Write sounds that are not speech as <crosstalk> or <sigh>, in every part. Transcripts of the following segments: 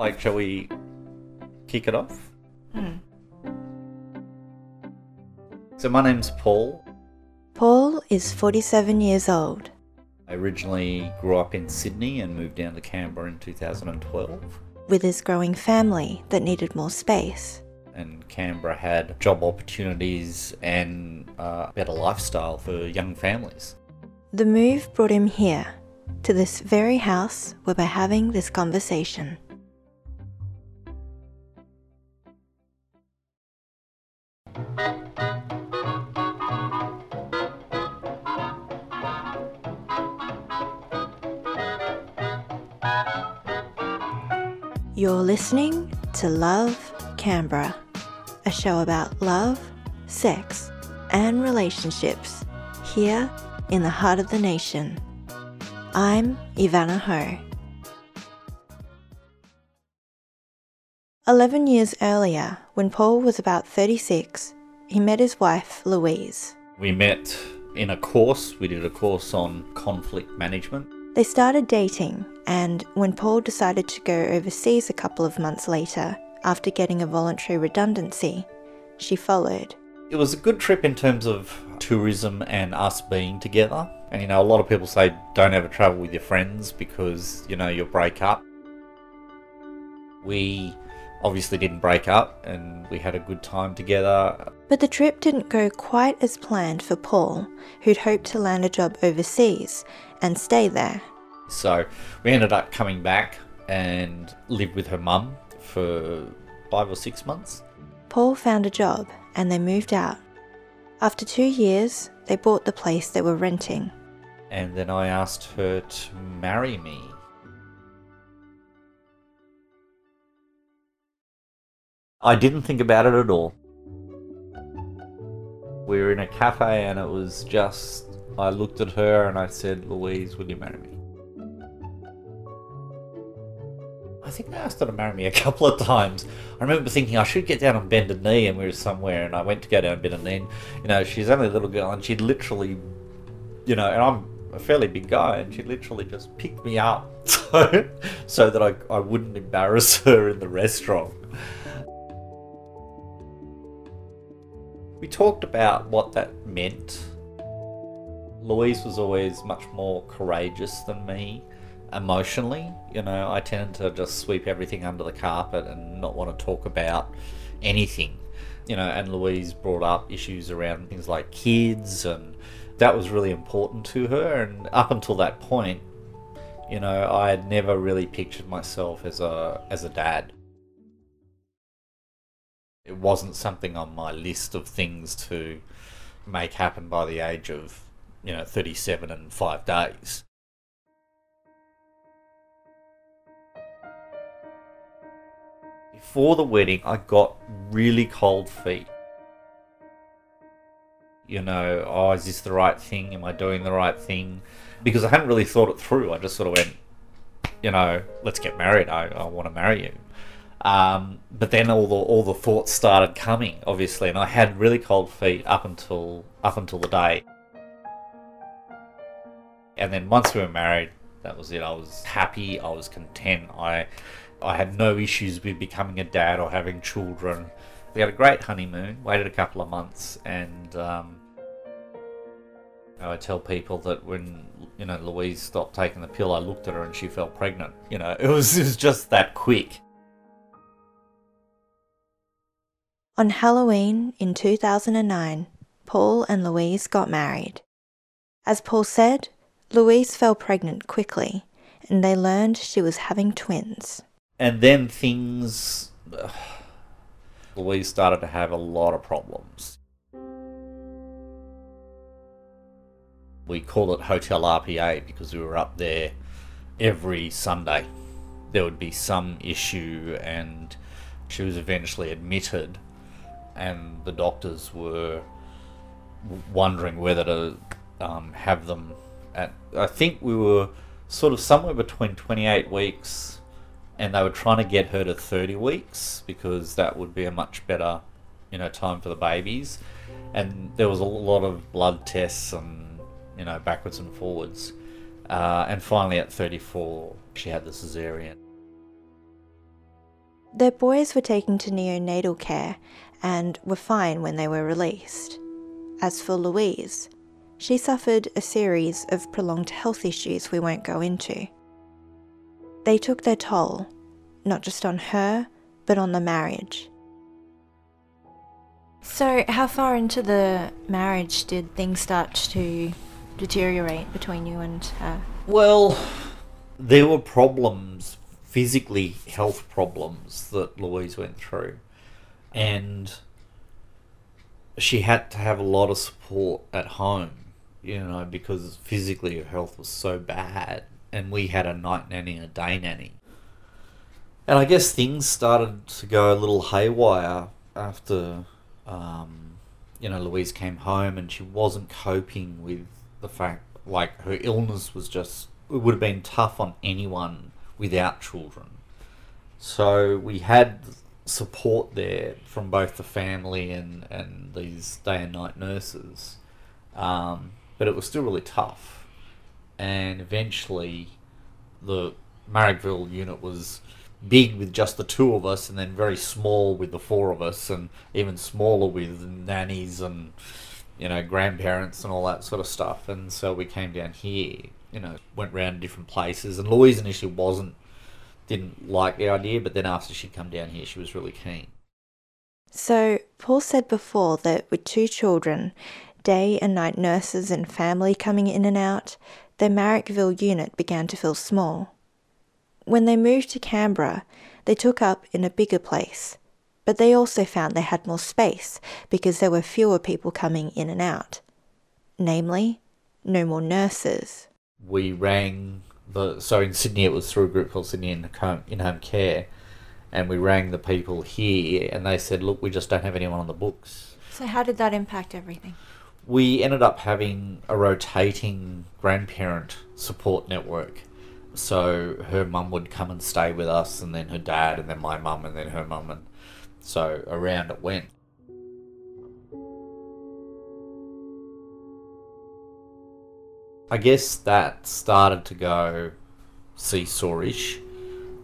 Like, shall we kick it off? Hmm. So, my name's Paul. Paul is 47 years old. I originally grew up in Sydney and moved down to Canberra in 2012. with his growing family that needed more space. And Canberra had job opportunities and a better lifestyle for young families. The move brought him here, to this very house where we're having this conversation. Listening to Love Canberra, a show about love, sex, and relationships here in the heart of the nation. I'm Ivana Ho. 11 years earlier, when Paul was about 36, he met his wife, Louise. We met in a course, we did a course on conflict management. They started dating, and when Paul decided to go overseas a couple of months later, after getting a voluntary redundancy, she followed. It was a good trip in terms of tourism and us being together. And you know, a lot of people say don't ever travel with your friends because you know you'll break up. We obviously didn't break up and we had a good time together. But the trip didn't go quite as planned for Paul, who'd hoped to land a job overseas and stay there. So we ended up coming back and lived with her mum for five or six months. Paul found a job and they moved out. After two years, they bought the place they were renting. And then I asked her to marry me. I didn't think about it at all. We were in a cafe and it was just, I looked at her and I said, Louise, will you marry me? I think I asked her to marry me a <laughs> couple of times. I remember thinking I should get down on bended knee, and we were somewhere, and I went to go down bended knee. And, you know, she's only a little girl, and she'd literally, you know, and I'm a fairly big guy, and she literally just picked me up <laughs> so, so that I, I wouldn't embarrass <laughs> her in the restaurant. We talked about what that meant. Louise was always much more courageous than me emotionally. You know, I tend to just sweep everything under the carpet and not want to talk about anything. You know, and Louise brought up issues around things like kids, and that was really important to her. And up until that point, you know, I had never really pictured myself as a as a dad. It wasn't something on my list of things to make happen by the age of, you know, 37 and 5 days. Before the wedding, I got really cold feet. You know, oh, is this the right thing? Am I doing the right thing? Because I hadn't really thought it through. I just sort of went, you know, let's get married. I, I want to marry you. Um, but then all the all the thoughts started coming, obviously, and I had really cold feet up until up until the day. And then once we were married, that was it. I was happy. I was content. I I had no issues with becoming a dad or having children. We had a great honeymoon. Waited a couple of months, and um, I tell people that when you know Louise stopped taking the pill, I looked at her and she fell pregnant. You know, it was <laughs> it was just that quick. On Halloween in 2009, Paul and Louise got married. As Paul said, Louise fell pregnant quickly, and they learned she was having twins. And then things. we started to have a lot of problems. We call it Hotel RPA because we were up there every Sunday. There would be some issue, and she was eventually admitted, and the doctors were wondering whether to um, have them at. I think we were sort of somewhere between 28 weeks and they were trying to get her to 30 weeks because that would be a much better you know time for the babies and there was a lot of blood tests and you know backwards and forwards uh, and finally at 34 she had the cesarean Their boys were taken to neonatal care and were fine when they were released. As for Louise, she suffered a series of prolonged health issues we won't go into. They took their toll, not just on her, but on the marriage. So, how far into the marriage did things start to deteriorate between you and her? Well, there were problems, physically health problems that Louise went through. And she had to have a lot of support at home, you know, because physically her health was so bad. And we had a night nanny and a day nanny. And I guess things started to go a little haywire after um, you know, Louise came home and she wasn't coping with the fact, like, her illness was just, it would have been tough on anyone without children. So we had support there from both the family and, and these day and night nurses. Um, but it was still really tough. And eventually, the Marrickville unit was big with just the two of us, and then very small with the four of us, and even smaller with nannies and you know grandparents and all that sort of stuff. And so we came down here, you know, went around different places. And Louise initially wasn't didn't like the idea, but then after she'd come down here, she was really keen. So Paul said before that with two children, day and night nurses and family coming in and out, their Marrickville unit began to feel small. When they moved to Canberra, they took up in a bigger place, but they also found they had more space because there were fewer people coming in and out. Namely, no more nurses. We rang the so in Sydney it was through a group called Sydney in home, in home care, and we rang the people here, and they said, "Look, we just don't have anyone on the books." So how did that impact everything? We ended up having a rotating grandparent support network so her mum would come and stay with us, and then her dad, and then my mum, and then her mum, and so around it went. I guess that started to go seesawish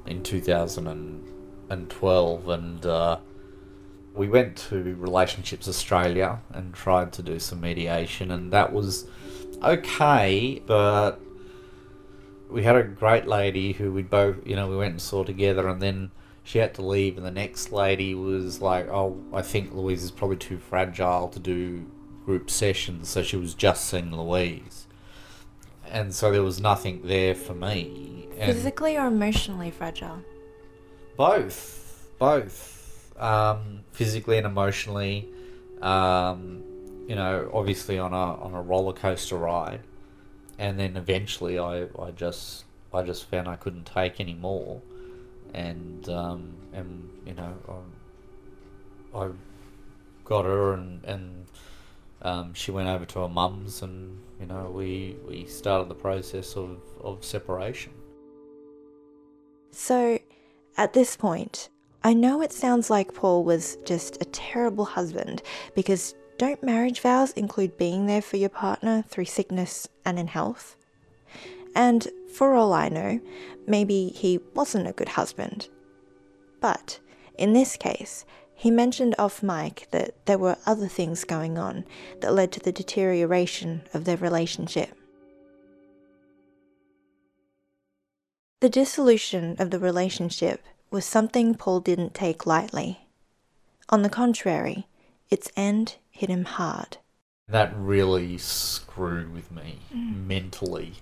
in 2012, and uh, we went to Relationships Australia and tried to do some mediation, and that was okay, but we had a great lady who we both, you know, we went and saw together, and then she had to leave, and the next lady was like, "Oh, I think Louise is probably too fragile to do group sessions," so she was just seeing Louise, and so there was nothing there for me. And Physically or emotionally fragile? Both, both, um, physically and emotionally. Um, you know, obviously on a on a roller coaster ride and then eventually I, I just I just found I couldn't take any more, and um, and you know I, I got her and and um, she went over to her mum's and you know we we started the process of, of separation. So, at this point, I know it sounds like Paul was just a terrible husband because don't marriage vows include being there for your partner through sickness and in health? And for all I know, maybe he wasn't a good husband. But in this case, he mentioned off mic that there were other things going on that led to the deterioration of their relationship. The dissolution of the relationship was something Paul didn't take lightly. On the contrary, its end hit him hard. That really screwed with me mm. mentally.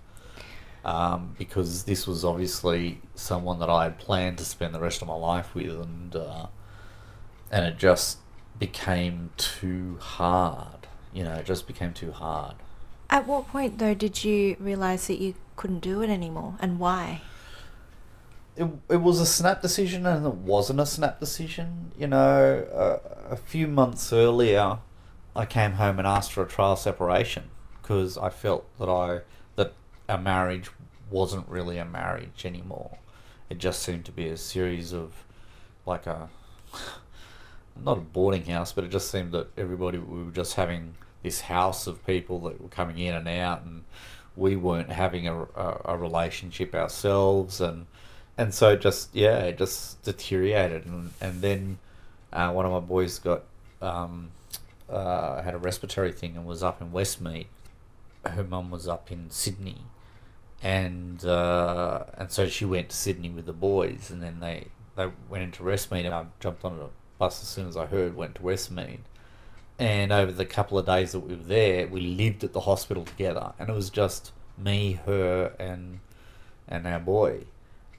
Um, because this was obviously someone that I had planned to spend the rest of my life with, and uh, and it just became too hard. You know, it just became too hard. At what point, though, did you realize that you couldn't do it anymore, and why? It, it was a snap decision, and it wasn't a snap decision. You know, uh, a few months earlier, I came home and asked for a trial separation because I felt that I that our marriage wasn't really a marriage anymore. It just seemed to be a series of like a <laughs> not a boarding house, but it just seemed that everybody we were just having this house of people that were coming in and out, and we weren't having a, a, a relationship ourselves, and and so it just yeah, it just deteriorated, and and then uh, one of my boys got um, uh, had a respiratory thing and was up in Westmead. Her mum was up in Sydney, and uh, and so she went to Sydney with the boys, and then they they went into Westmead, and I jumped on a bus as soon as I heard went to Westmead. And over the couple of days that we were there, we lived at the hospital together, and it was just me, her, and and our boy,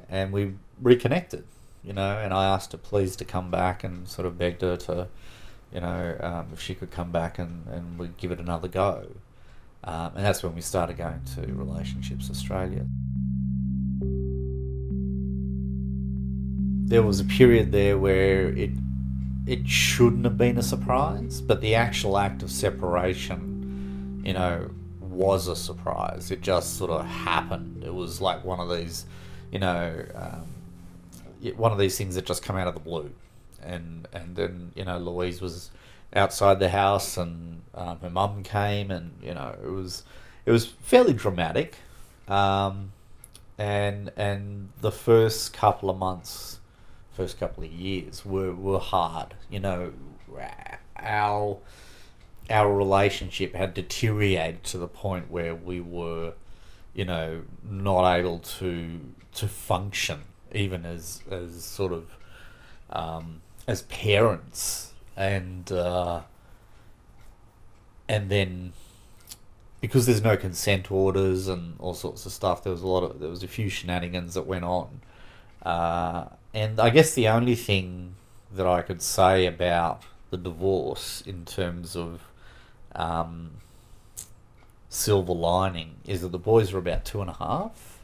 and we reconnected, you know. And I asked her please to come back, and sort of begged her to, you know, um, if she could come back and and we give it another go. Um, and that's when we started going to Relationships Australia. There was a period there where it it shouldn't have been a surprise, but the actual act of separation, you know, was a surprise. It just sort of happened. It was like one of these, you know, um, one of these things that just come out of the blue. And and then you know Louise was outside the house, and um, her mum came, and you know it was it was fairly dramatic. Um, and and the first couple of months, first couple of years were were hard. You know, our our relationship had deteriorated to the point where we were, you know, not able to to function even as as sort of um, as parents. And uh, and then because there's no consent orders and all sorts of stuff there was a lot of there was a few shenanigans that went on. Uh, and I guess the only thing that I could say about the divorce in terms of um, silver lining is that the boys were about two and a half.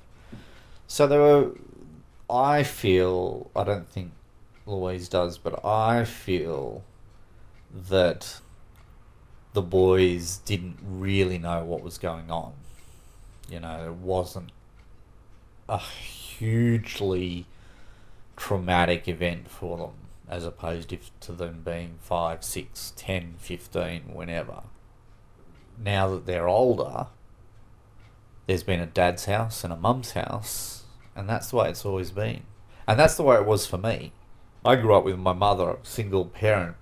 So they were, I feel, I don't think Louise does, but I feel that the boys didn't really know what was going on. You know, it wasn't a hugely traumatic event for them as opposed to them being 5, 6, 10, 15, whenever now that they're older, there's been a dad's house and a mum's house, and that's the way it's always been. And that's the way it was for me. I grew up with my mother, a single parent,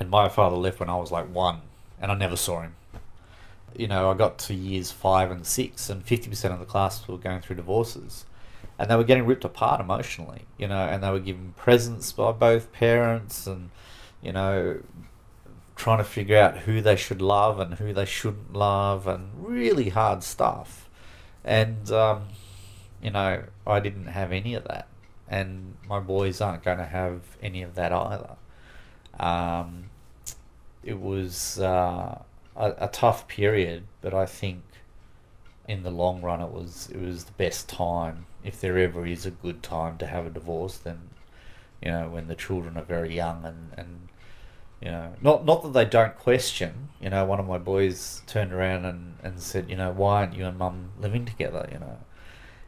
and my father left when I was like one, and I never saw him. You know, I got to years five and six, and 50% of the class were going through divorces. And they were getting ripped apart emotionally, you know, and they were given presents by both parents, and, you know, trying to figure out who they should love and who they shouldn't love, and really hard stuff. And, um, you know, I didn't have any of that. And my boys aren't going to have any of that either. Um, it was uh, a, a tough period, but I think in the long run it was it was the best time. If there ever is a good time to have a divorce, then you know when the children are very young and, and you know, not not that they don't question. You know, one of my boys turned around and, and said, you know, why aren't you and mum living together? You know,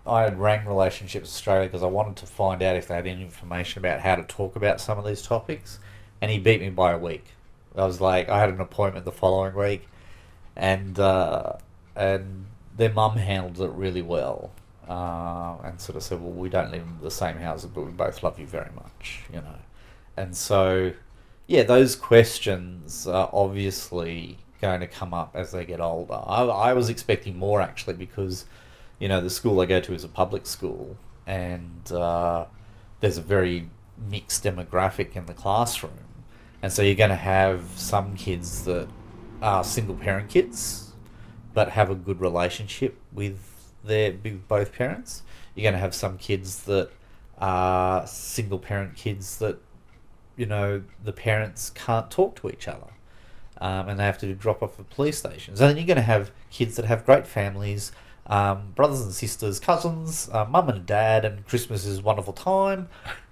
I had rang Relationships Australia because I wanted to find out if they had any information about how to talk about some of these topics, and he beat me by a week. I was like, I had an appointment the following week, and uh, and their mum handled it really well, uh, and sort of said, well, we don't live in the same house, but we both love you very much, you know, and so yeah, those questions are obviously going to come up as they get older. I, I was expecting more actually because, you know, the school I go to is a public school and uh, there's a very mixed demographic in the classroom. And so you're going to have some kids that are single parent kids but have a good relationship with their with both parents. You're going to have some kids that are single parent kids that you know, the parents can't talk to each other. Um, and they have to drop off at police stations. And then you're going to have kids that have great families, um, brothers and sisters, cousins, uh, mum and dad, and Christmas is a wonderful time.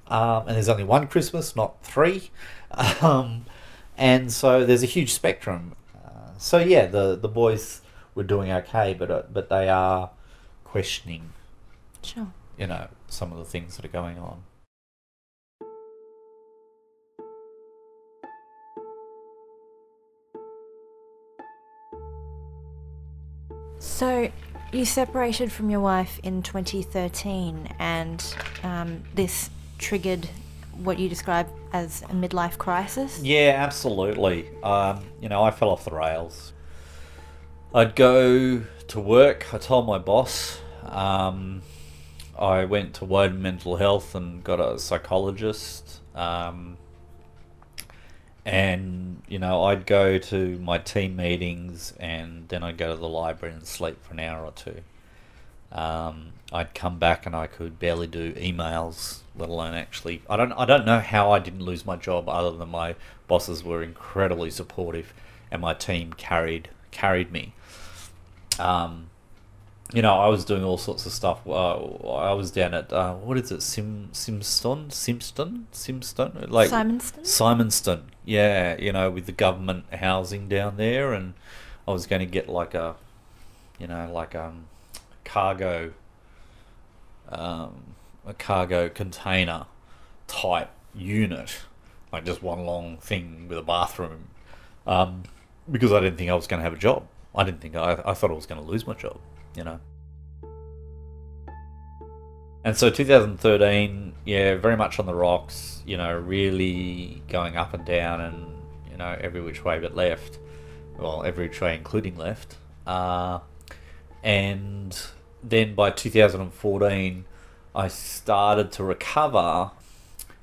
Um, and there's only one Christmas, not three. <laughs> Um, and so there's a huge spectrum. Uh, so yeah, the the boys were doing okay, but uh, but they are questioning. Sure. You know some of the things that are going on. So, You separated from your wife in 2013, and um, this triggered what you describe as a midlife crisis? Yeah, absolutely. Um, you know, I fell off the rails. I'd go to work. I told my boss. Um, I went to Woden Mental Health and got a psychologist. Um, and you know, I'd go to my team meetings, and then I'd go to the library and sleep for an hour or two. Um, I'd come back and I could barely do emails, let alone actually. I don't. I don't know how I didn't lose my job, other than my bosses were incredibly supportive, and my team carried carried me. Um, you know, I was doing all sorts of stuff. Uh, I was down at uh, what is it, Sim Simston, Simston, Simston, like Symonston. Symonston, yeah. You know, with the government housing down there, and I was going to get like a, you know, like um, cargo um, a cargo container type unit, like just one long thing with a bathroom, um, because I didn't think I was going to have a job. I didn't think I, I thought I was going to lose my job, you know. And so 2013, yeah, very much on the rocks, you know, really going up and down and, you know, every which way but left. Well, every which way including left. Uh, and then by 2014, I started to recover,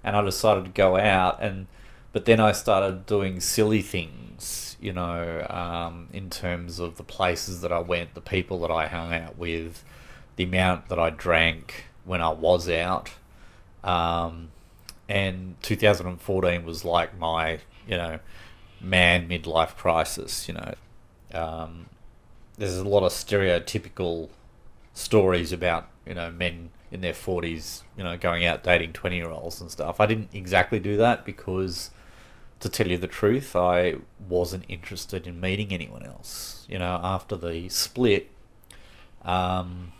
and I decided to go out and. But then I started doing silly things, you know, um, in terms of the places that I went, the people that I hung out with, the amount that I drank when I was out. Um, and 2014 was like my, you know, man midlife crisis, you know. Um, there's a lot of stereotypical stories about you know men in their 40s you know going out dating 20 year olds and stuff i didn't exactly do that because to tell you the truth i wasn't interested in meeting anyone else. You know after the split um,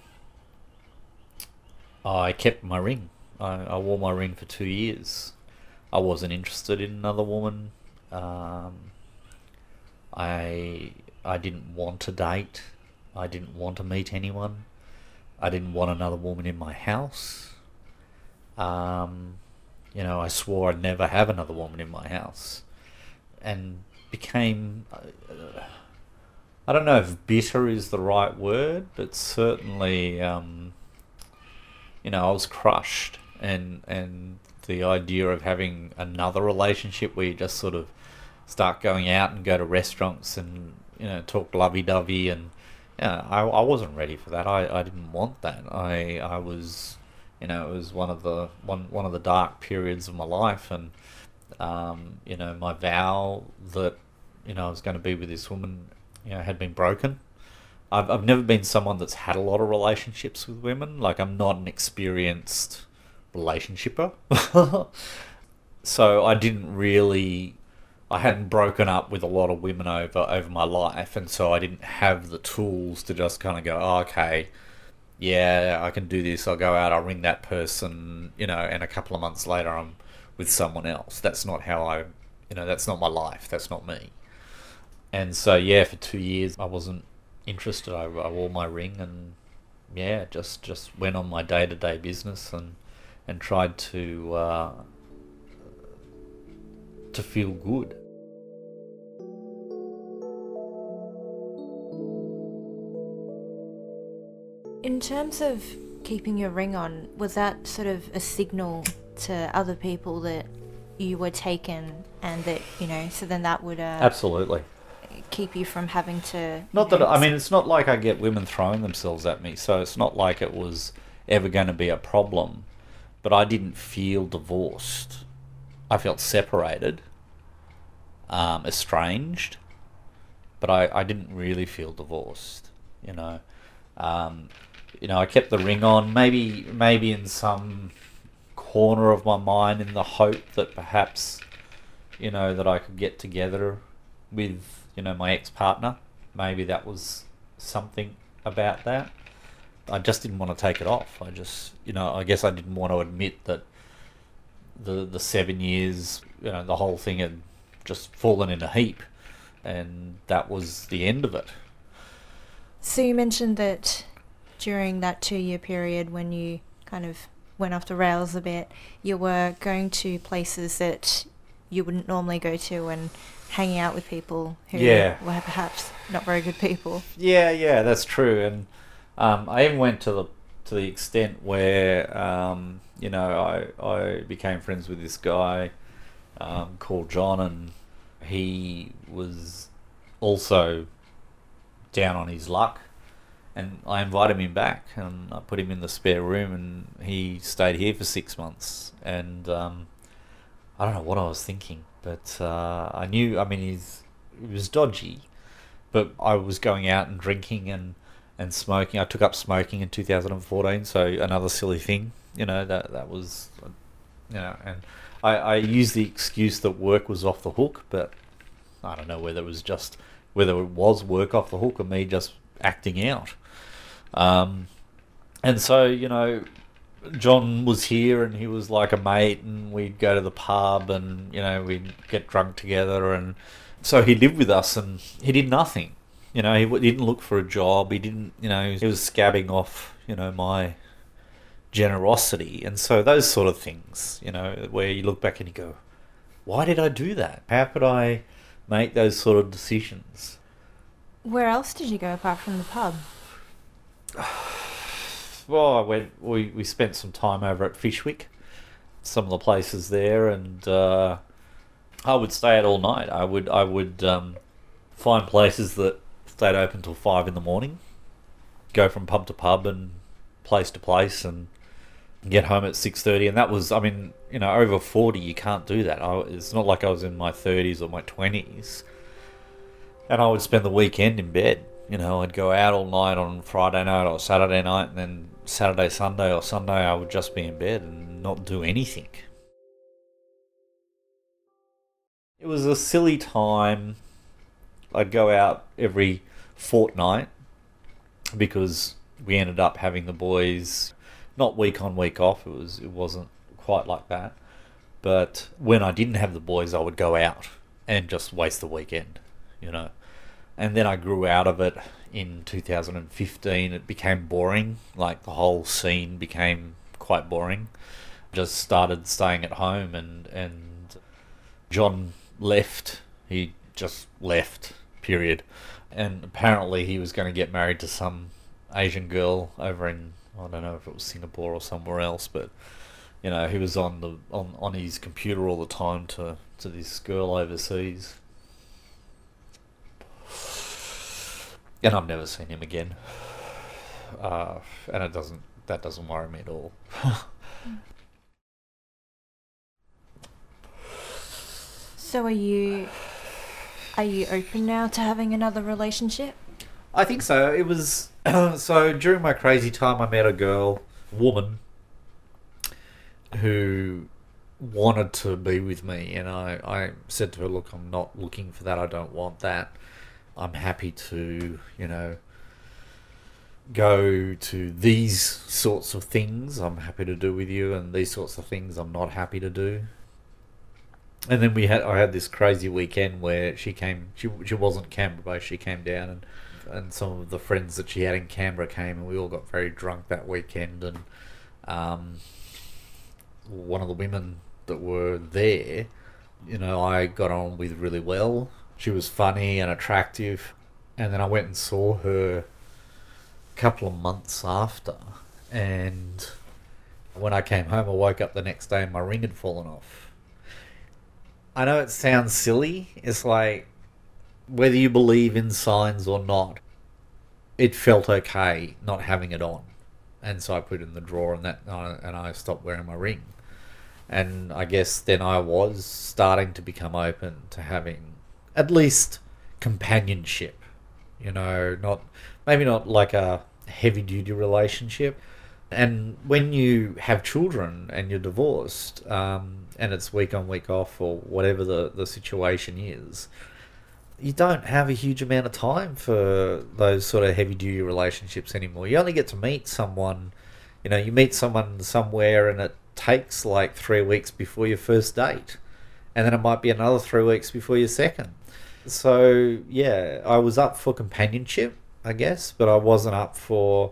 i kept my ring. I, I wore my ring for two years. I wasn't interested in another woman. Um, i i didn't want to date. I didn't want to meet anyone. I didn't want another woman in my house. Um, you know, I swore I'd never have another woman in my house, and became. Uh, I don't know if bitter is the right word, but certainly, um, you know, I was crushed, and and the idea of having another relationship where you just sort of start going out and go to restaurants and you know talk lovey dovey and yeah, I, I wasn't ready for that. I, I didn't want that. I I was, you know, it was one of the one one of the dark periods of my life, and um, you know, my vow that you know I was going to be with this woman, you know, had been broken. I've I've never been someone that's had a lot of relationships with women. Like I'm not an experienced relationshipper, <laughs> so I didn't really I hadn't broken up with a lot of women over over my life, and so I didn't have the tools to just kind of go, oh, okay, yeah, I can do this. I'll go out, I'll ring that person, you know, and a couple of months later, I'm with someone else. That's not how I, you know, that's not my life. That's not me. And so, yeah, for two years, I wasn't interested. I, I wore my ring and, yeah, just just went on my day to day business and and tried to. Uh, to feel good. In terms of keeping your ring on, was that sort of a signal to other people that you were taken and that, you know, so then that would. Uh, Absolutely. Keep you from having to. Not that, I mean, it's not like I get women throwing themselves at me, so it's not like it was ever going to be a problem. But I didn't feel divorced. I felt separated, um, estranged, but I, I didn't really feel divorced. You know, um, you know, I kept the ring on, maybe maybe in some corner of my mind, in the hope that perhaps, you know, that I could get together with you know my ex partner. Maybe that was something about that. I just didn't want to take it off. I just, you know, I guess I didn't want to admit that the the seven years, you know, the whole thing had just fallen in a heap, and that was the end of it. So you mentioned that during that two year period when you kind of went off the rails a bit, you were going to places that you wouldn't normally go to and hanging out with people who Yeah. were perhaps not very good people. Yeah, yeah, that's true. And um, I even went to the to the extent where um, you know I I became friends with this guy um, called John, and he was also down on his luck. And I invited him back, and I put him in the spare room, and he stayed here for six months. And um, I don't know what I was thinking, but uh, I knew. I mean, he's he was dodgy, but I was going out and drinking and and smoking. I took up smoking in 2014, so another silly thing, you know that that was, you know, and I I used the excuse that work was off the hook, but I don't know whether it was just whether it was work off the hook or me just acting out. Um, and so you know, John was here and he was like a mate, and we'd go to the pub and you know we'd get drunk together, and so he lived with us and he did nothing. You know, he didn't look for a job. He didn't, you know, he was scabbing off, you know, my generosity, and so those sort of things, you know, where you look back and you go, why did I do that? How could I make those sort of decisions? Where else did you go apart from the pub? <sighs> Well, I went. We we spent some time over at Fyshwick, some of the places there, and uh, I would stay out all night. I would I would um, find places that stayed open till five in the morning, go from pub to pub and place to place, and get home at six thirty. And that was, I mean, you know, over forty, you can't do that. I, it's not like I was in my thirties or my twenties, and I would spend the weekend in bed. You know, I'd go out all night on Friday night or Saturday night, and then Saturday, Sunday, or Sunday, I would just be in bed and not do anything. It was a silly time. I'd go out every fortnight because we ended up having the boys not week on week off. It was it wasn't quite like that. But when I didn't have the boys, I would go out and just waste the weekend, you know. And then I grew out of it in 2015. It became boring. Like the whole scene became quite boring. Just started staying at home and and John left. He just left. Period. And apparently he was going to get married to some Asian girl over in I don't know if it was Singapore or somewhere else, but you know he was on the on, on his computer all the time to to this girl overseas. And I've never seen him again. Uh, and it doesn't that doesn't worry me at all. <laughs> So are you are you open now to having another relationship? I think so. It was <clears throat> so during my crazy time. I met a girl, woman, who wanted to be with me, and I, I said to her, "Look, I'm not looking for that. I don't want that. I'm happy to, you know, go to these sorts of things. I'm happy to do with you, and these sorts of things I'm not happy to do." And then we had I had this crazy weekend where she came. She she wasn't Canberra based. She came down and and some of the friends that she had in Canberra came, and we all got very drunk that weekend. And um, one of the women that were there, you know, I got on with really well. She was funny and attractive, and then I went and saw her a couple of months after, and when I came home, I woke up the next day and my ring had fallen off. I know it sounds silly. It's like whether you believe in signs or not, it felt okay not having it on, and so I put it in the drawer, and that and I stopped wearing my ring, and I guess then I was starting to become open to having at least companionship, you know, not maybe not like a heavy duty relationship. And when you have children and you're divorced, um, and it's week on week off or whatever the, the situation is, you don't have a huge amount of time for those sort of heavy duty relationships anymore. You only get to meet someone, you know, you meet someone somewhere and it takes like three weeks before your first date. And then it might be another three weeks before your second. So, yeah, I was up for companionship, I guess, but I wasn't up for,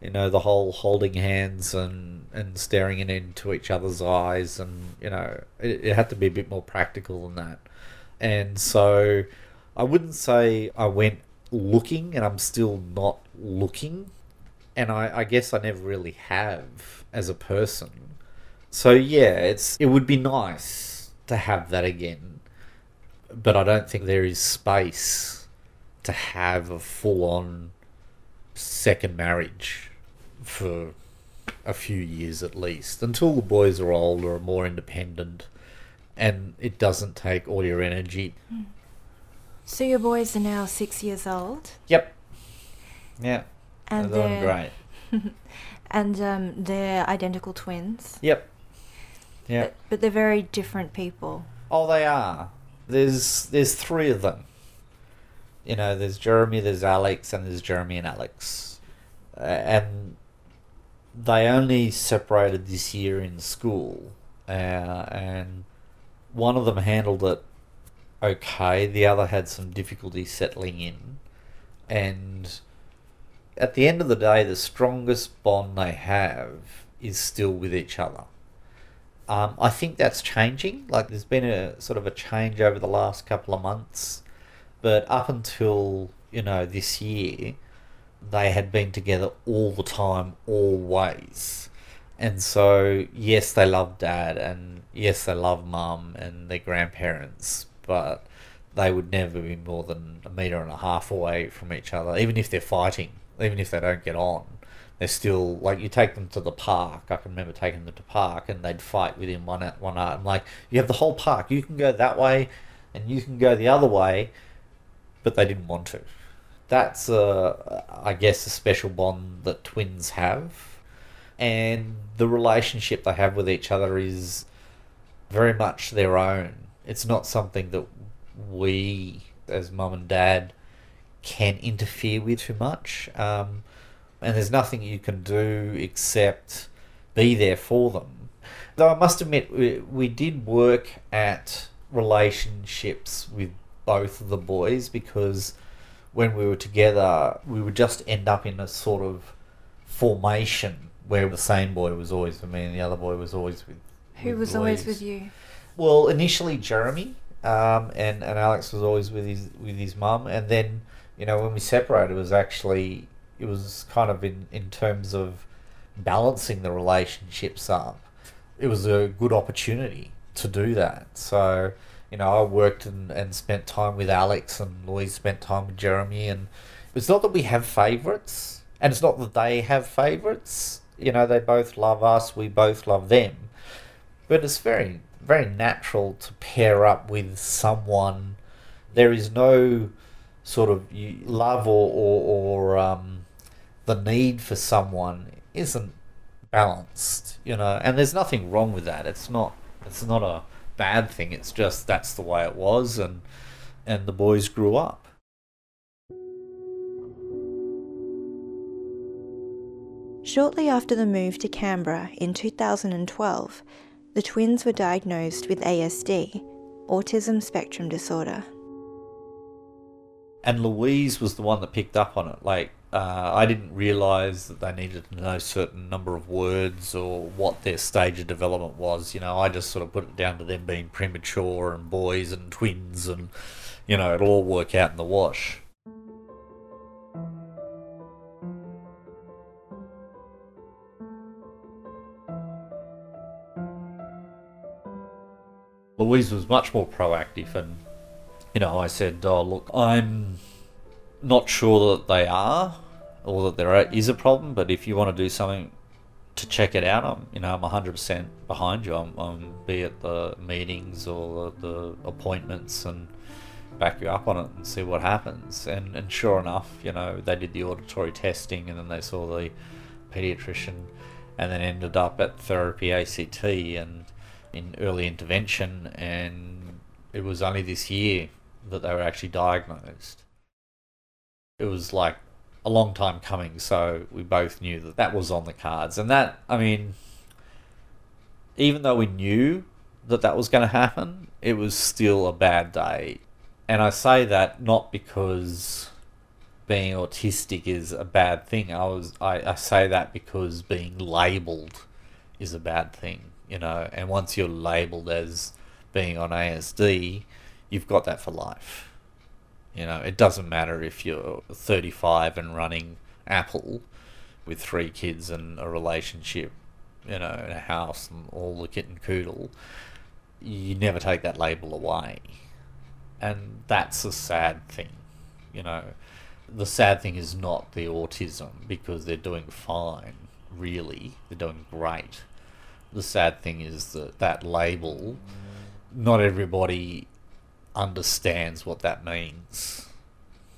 you know, the whole holding hands and, and staring into each other's eyes, and, you know, it, it had to be a bit more practical than that. And so I wouldn't say I went looking, and I'm still not looking. And I, I guess I never really have as a person. So yeah, it's it would be nice to have that again, but I don't think there is space to have a full on second marriage for a few years at least until the boys are older and more independent and it doesn't take all your energy. So your boys are now six years old, Yep. Yeah. and they're doing they're great. <laughs> and um, they're identical twins. Yep. Yeah. But, but they're very different people. Oh, they are. There's there's three of them. You know, there's Jeremy, there's Alex, and there's Jeremy and Alex, uh, and they only separated this year in school, uh, and one of them handled it okay. The other had some difficulty settling in, and at the end of the day, the strongest bond they have is still with each other. Um, I think that's changing. Like there's been a sort of a change over the last couple of months, but up until you know this year, they had been together all the time, always. And so yes, they love dad, and yes, they love mum and their grandparents, but they would never be more than a meter and a half away from each other, even if they're fighting, even if they don't get on they're still like you take them to the park. I can remember taking them to park and they'd fight within one at one art. I'm like, you have the whole park. You can go that way, and you can go the other way, but they didn't want to. That's uh, I guess a special bond that twins have, and the relationship they have with each other is very much their own. It's not something that we, as mum and dad, can interfere with too much. Um, and there's nothing you can do except be there for them. Though I must admit, we, we did work at relationships with both of the boys because when we were together, we would just end up in a sort of formation where the same boy was always with me and the other boy was always with. Who with was always with you? Well, initially Jeremy, um, and and Alex was always with his with his mum, and then you know when we separated, it was actually it was kind of in in terms of balancing the relationships up. It was a good opportunity to do that. So you know I worked and and spent time with Alex, and Louise spent time with Jeremy, and it's not that we have favourites, and it's not that they have favourites. You know, they both love us, we both love them but it's very very natural to pair up with someone there is no sort of love or, or, or um, the need for someone isn't balanced you know and there's nothing wrong with that it's not it's not a bad thing it's just that's the way it was and and the boys grew up Shortly after the move to Canberra in 2012, the twins were diagnosed with ASD, autism spectrum disorder. and Louise was the one that picked up on it. Like, uh, I didn't realize that they needed to know certain number of words or what their stage of development was. You know, I just sort of put it down to them being premature and boys and twins, and you know, it'll all work out in the wash. Louise was much more proactive, and you know, I said, "Oh, look, I'm not sure that they are, or that there is a problem. But if you want to do something to check it out, I'm, you know, I'm 100% behind you. I'm, I'm be at the meetings or the, the appointments, and back you up on it and see what happens." And and sure enough, you know, they did the auditory testing, and then they saw the pediatrician, and then ended up at therapy ACT and in early intervention, and it was only this year that they were actually diagnosed. It was like a long time coming, so we both knew that that was on the cards. And that, I mean, even though we knew that that was going to happen, it was still a bad day. And I say that not because being autistic is a bad thing. I was I, I say that because being labelled is a bad thing, you know. And once you're labelled as being on ASD, you've got that for life. You know, it doesn't matter if you're 35 and running Apple with three kids and a relationship, you know, in a house and all the kit and caboodle. You never take that label away. And that's a sad thing, you know the sad thing is not the autism because they're doing fine, really. They're doing great. The sad thing is that that label, not everybody understands what that means.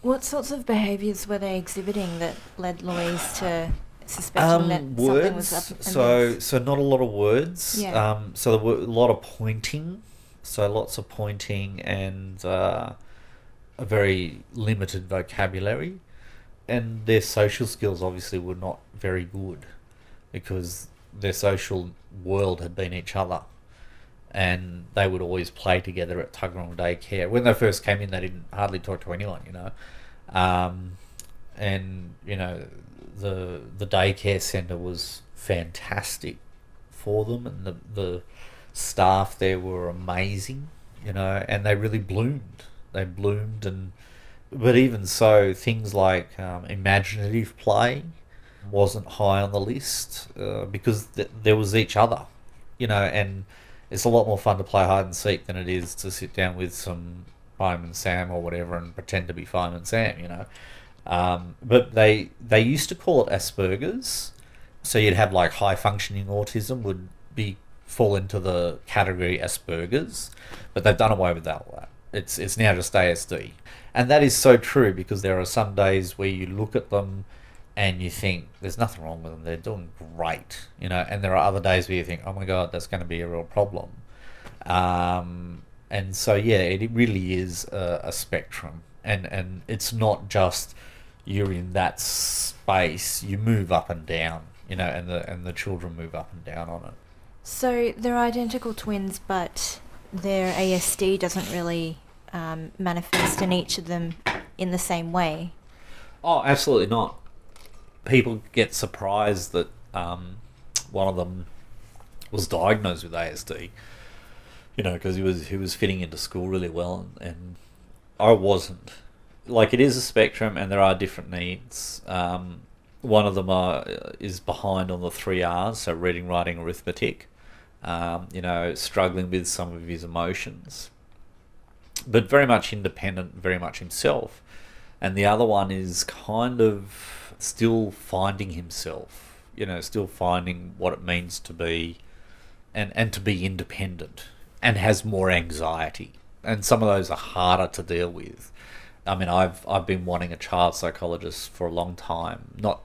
What sorts of behaviours were they exhibiting that led Louise to suspecting Um, that words. something was up? so so not a lot of words. Yeah. Um, so there were a lot of pointing. So lots of pointing and uh, a very limited vocabulary, and their social skills obviously were not very good because their social world had been each other. And they would always play together at Tuggeranong Daycare. When they first came in, they didn't hardly talk to anyone, you know. Um, and you know the the daycare center was fantastic for them and the the staff there were amazing you know and they really bloomed they bloomed and but even so things like um, imaginative play wasn't high on the list uh, because th- there was each other you know and it's a lot more fun to play hide and seek than it is to sit down with some Fireman Sam or whatever and pretend to be Fireman Sam, you know. Um, but they they used to call it Asperger's, so you'd have like high functioning autism would be fall into the category Asperger's, but they've done away with that. It's it's now just ASD, and that is so true because there are some days where you look at them and you think there's nothing wrong with them; they're doing great, you know. And there are other days where you think, oh my god, that's going to be a real problem. Um, and so yeah, it really is a, a spectrum, and and it's not just you're in that space. You move up and down, you know, and the and the children move up and down on it. So they're identical twins, but their ASD doesn't really um, manifest in each of them in the same way. Oh, absolutely not. People get surprised that um, one of them was diagnosed with ASD. You know, because he was he was fitting into school really well, and, and I wasn't. Like it is a spectrum, and there are different needs. Um, one of them are is behind on the three R's, so reading, writing, arithmetic. Um, you know, struggling with some of his emotions, but very much independent, very much himself and the other one is kind of still finding himself you know still finding what it means to be and and to be independent and has more anxiety. And some of those are harder to deal with. I mean i've i've been wanting a child psychologist for a long time not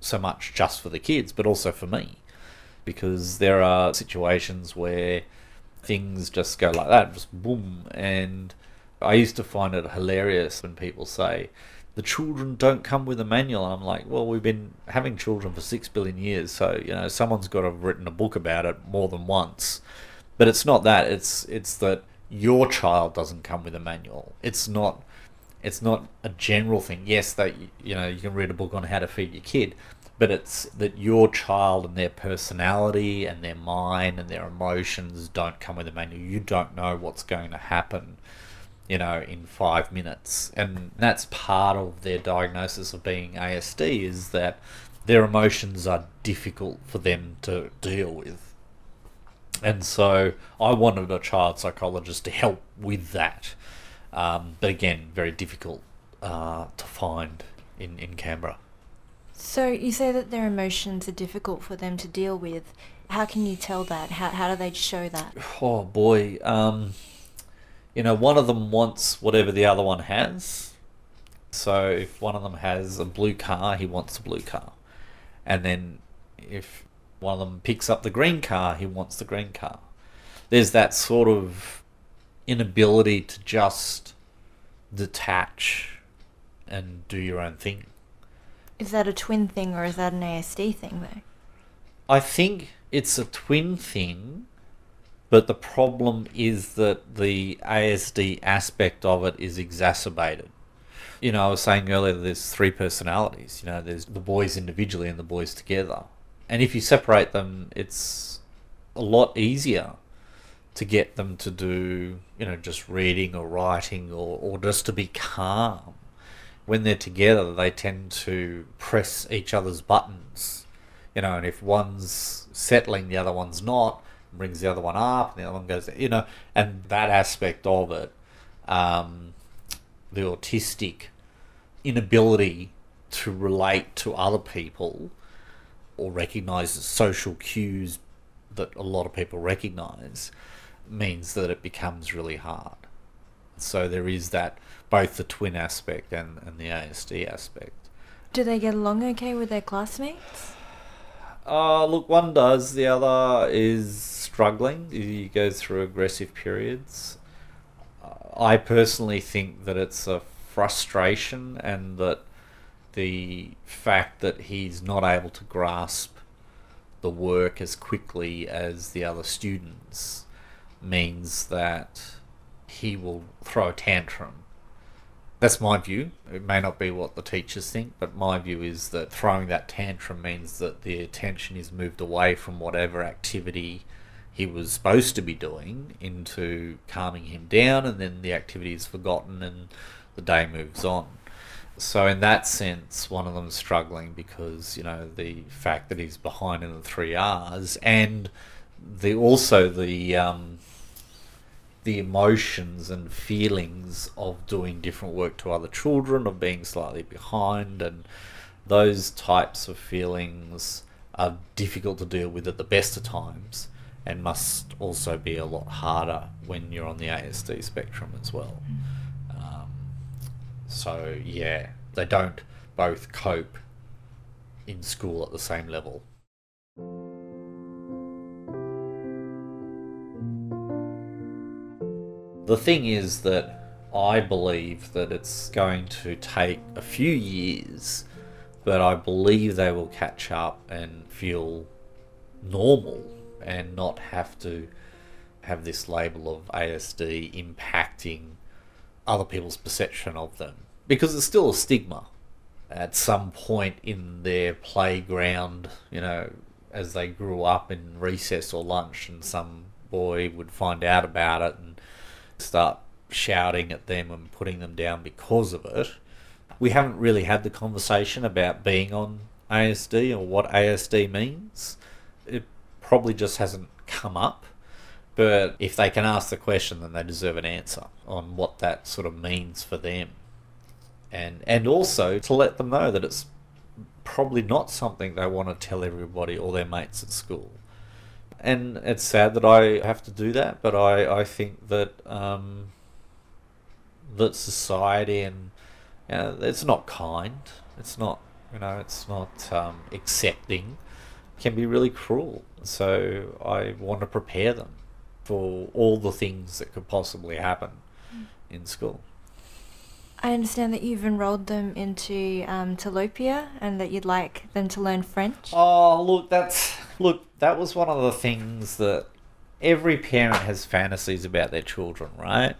so much just for the kids but also for me. Because there are situations where things just go like that just boom. And I used to find it hilarious when people say, the children don't come with a manual. I'm like, well, we've been having children for six billion years, so you know someone's got to have written a book about it more than once. But it's not that. It's it's that your child doesn't come with a manual. It's not it's not a general thing. Yes, that you know you can read a book on how to feed your kid, but it's that your child and their personality and their mind and their emotions don't come with a manual. You don't know what's going to happen you know, in five minutes. And that's part of their diagnosis of being ASD is that their emotions are difficult for them to deal with. And so I wanted a child psychologist to help with that. Um, but again, very difficult uh, to find in, in Canberra. So you say that their emotions are difficult for them to deal with. How can you tell that? How, how do they show that? <sighs> Oh boy. Um, you know, one of them wants whatever the other one has. So if one of them has a blue car, he wants the blue car. And then if one of them picks up the green car, he wants the green car. There's that sort of inability to just detach and do your own thing. Is that a twin thing or is that an ASD thing though? I think it's a twin thing, but the problem is that the ASD aspect of it is exacerbated. you know, I was saying earlier there's three personalities. You know, there's the boys individually and the boys together. And if you separate them, it's a lot easier to get them to do, you know, just reading or writing or, or just to be calm. When they're together, they tend to press each other's buttons. You know, and if one's settling, the other one's not, brings the other one up, and the other one goes, you know, and that aspect of it, um, the autistic inability to relate to other people or recognize social cues that a lot of people recognize means that it becomes really hard. So there is that both the twin aspect and, and the ASD aspect. Do they get along okay with their classmates? Uh, look, one does, the other is struggling. you go through aggressive periods. Uh, I personally think that it's a frustration and that the fact that he's not able to grasp the work as quickly as the other students means that he will throw a tantrum. That's my view. It may not be what the teachers think, but my view is that throwing that tantrum means that the attention is moved away from whatever activity he was supposed to be doing into calming him down, and then the activity is forgotten and the day moves on. So in that sense, one of them is struggling because you know the fact that he's behind in the three R's, and the also the um, the emotions and feelings of doing different work to other children, of being slightly behind, and those types of feelings are difficult to deal with at the best of times and must also be a lot harder when you're on the ASD spectrum as well. Um, so, yeah, they don't both cope in school at the same level. The thing is that I believe that it's going to take a few years, but I believe they will catch up and feel normal and not have to have this label of ASD impacting other people's perception of them. Because it's still a stigma. At some point in their playground, you know, as they grew up in recess or lunch, and some boy would find out about it and start shouting at them and putting them down because of it. We haven't really had the conversation about being on ASD or what ASD means. Probably just hasn't come up. But if they can ask the question, then they deserve an answer on what that sort of means for them. And and also to let them know that it's probably not something they want to tell everybody or their mates at school and it's sad that I have to do that, but I, I think that um, that society and you know, it's not kind. It's not you know it's not um, accepting. It can be really cruel. So I want to prepare them for all the things that could possibly happen mm. in school. I understand that you've enrolled them into um, Telopea and that you'd like them to learn French. Oh, look, that's look, that was one of the things that every parent has fantasies about their children, right?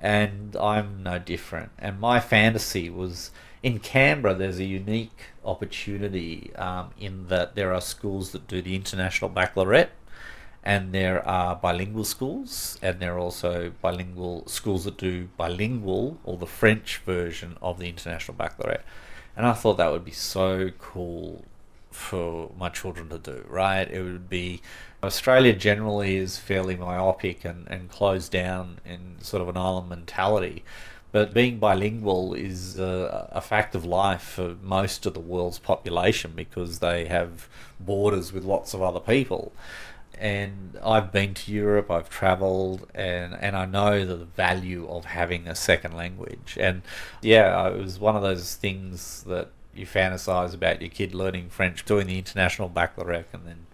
And I'm no different. And my fantasy was in Canberra. There's a unique opportunity um, in that there are schools that do the international baccalaureate and there are bilingual schools, and there are also bilingual schools that do bilingual or the French version of the International Baccalaureate. And I thought that would be so cool for my children to do, right? It would be Australia generally is fairly myopic and, and closed down in sort of an island mentality. But being bilingual is a, a, fact of life for most of the world's population because they have borders with lots of other people and I've been to Europe, I've travelled, and, and I know the value of having a second language. And yeah, it was one of those things that you fantasize about your kid learning French, doing the international baccalaureate, and then,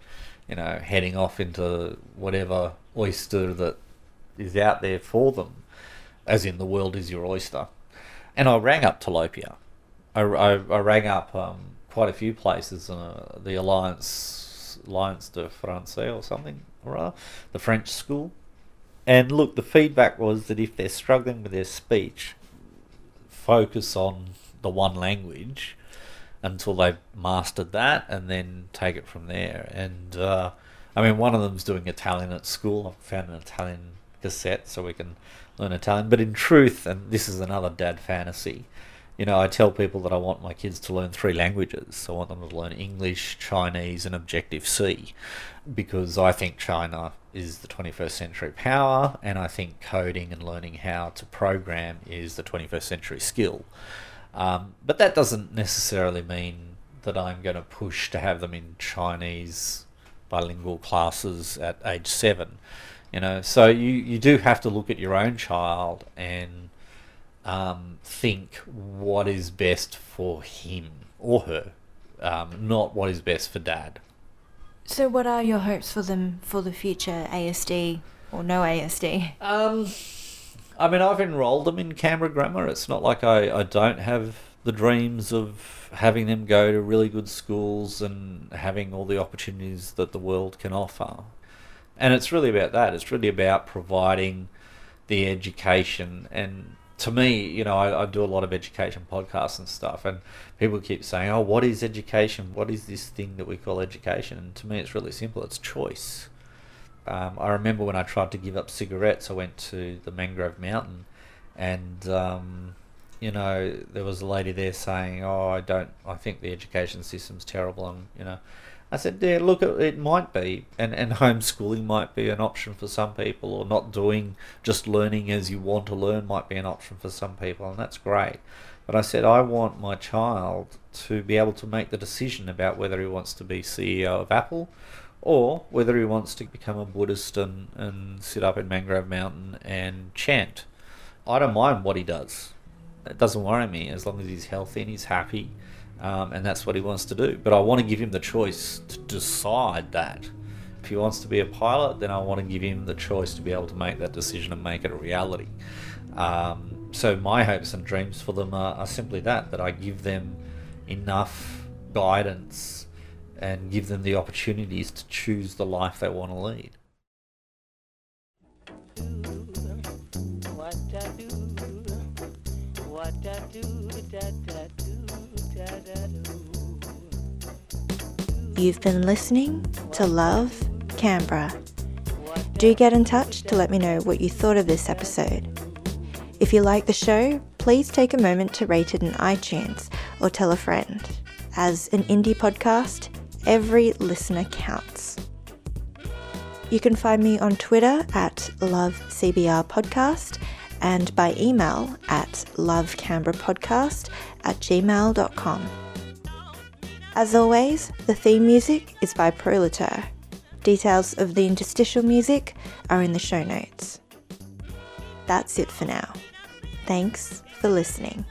you know, heading off into whatever oyster that is out there for them, as in the world is your oyster. And I rang up Telopea. I, I, I rang up um, quite a few places, uh, the Alliance Alliance de Francais or something or other, the French school. And look, the feedback was that if they're struggling with their speech, focus on the one language until they've mastered that and then take it from there. And uh, I mean, one of them's doing Italian at school. I found an Italian cassette so we can learn Italian. But in truth, and this is another dad fantasy, you know, I tell people that I want my kids to learn three languages. I want them to learn English, Chinese, and Objective C because I think China is the 21st century power, and I think coding and learning how to program is the 21st century skill. Um, but that doesn't necessarily mean that I'm going to push to have them in Chinese bilingual classes at age seven. You know, so you, you do have to look at your own child and um, think what is best for him or her, um, not what is best for dad. So, what are your hopes for them for the future, ASD or no ASD? Um, I mean, I've enrolled them in Canberra Grammar. It's not like I, I don't have the dreams of having them go to really good schools and having all the opportunities that the world can offer. And it's really about that. It's really about providing the education and to me, you know, I, I, do a lot of education podcasts and stuff, and people keep saying, "Oh, what is education? What is this thing that we call education?" And to me, it's really simple. It's choice. Um, I remember when I tried to give up cigarettes, I went to the Mangrove Mountain, and um, you know, there was a lady there saying, "Oh, I don't. I think the education system's terrible." And you know, I said, "Yeah, look, it might be, and and <laughs> homeschooling might be an option for some people, or not doing just learning as you want to learn might be an option for some people, and that's great." But I said, I want my child to be able to make the decision about whether he wants to be CEO of Apple or whether he wants to become a Buddhist and, and sit up in Mangrove Mountain and chant. I don't mind what he does. It doesn't worry me as long as he's healthy and he's happy um, and that's what he wants to do. But I want to give him the choice to decide that. If he wants to be a pilot, then I want to give him the choice to be able to make that decision and make it a reality. Um, so my hopes and dreams for them are, are simply that: that I give them enough guidance and give them the opportunities to choose the life they want to lead. You've been listening to Love Canberra. Do get in touch to let me know what you thought of this episode. If you like the show, please take a moment to rate it in iTunes or tell a friend. As an indie podcast, every listener counts. You can find me on Twitter at LoveCBRPodcast and by email at lovecanberrapodcast at gmail.com. As always, the theme music is by Proletaire. Details of the interstitial music are in the show notes. That's it for now. Thanks for listening.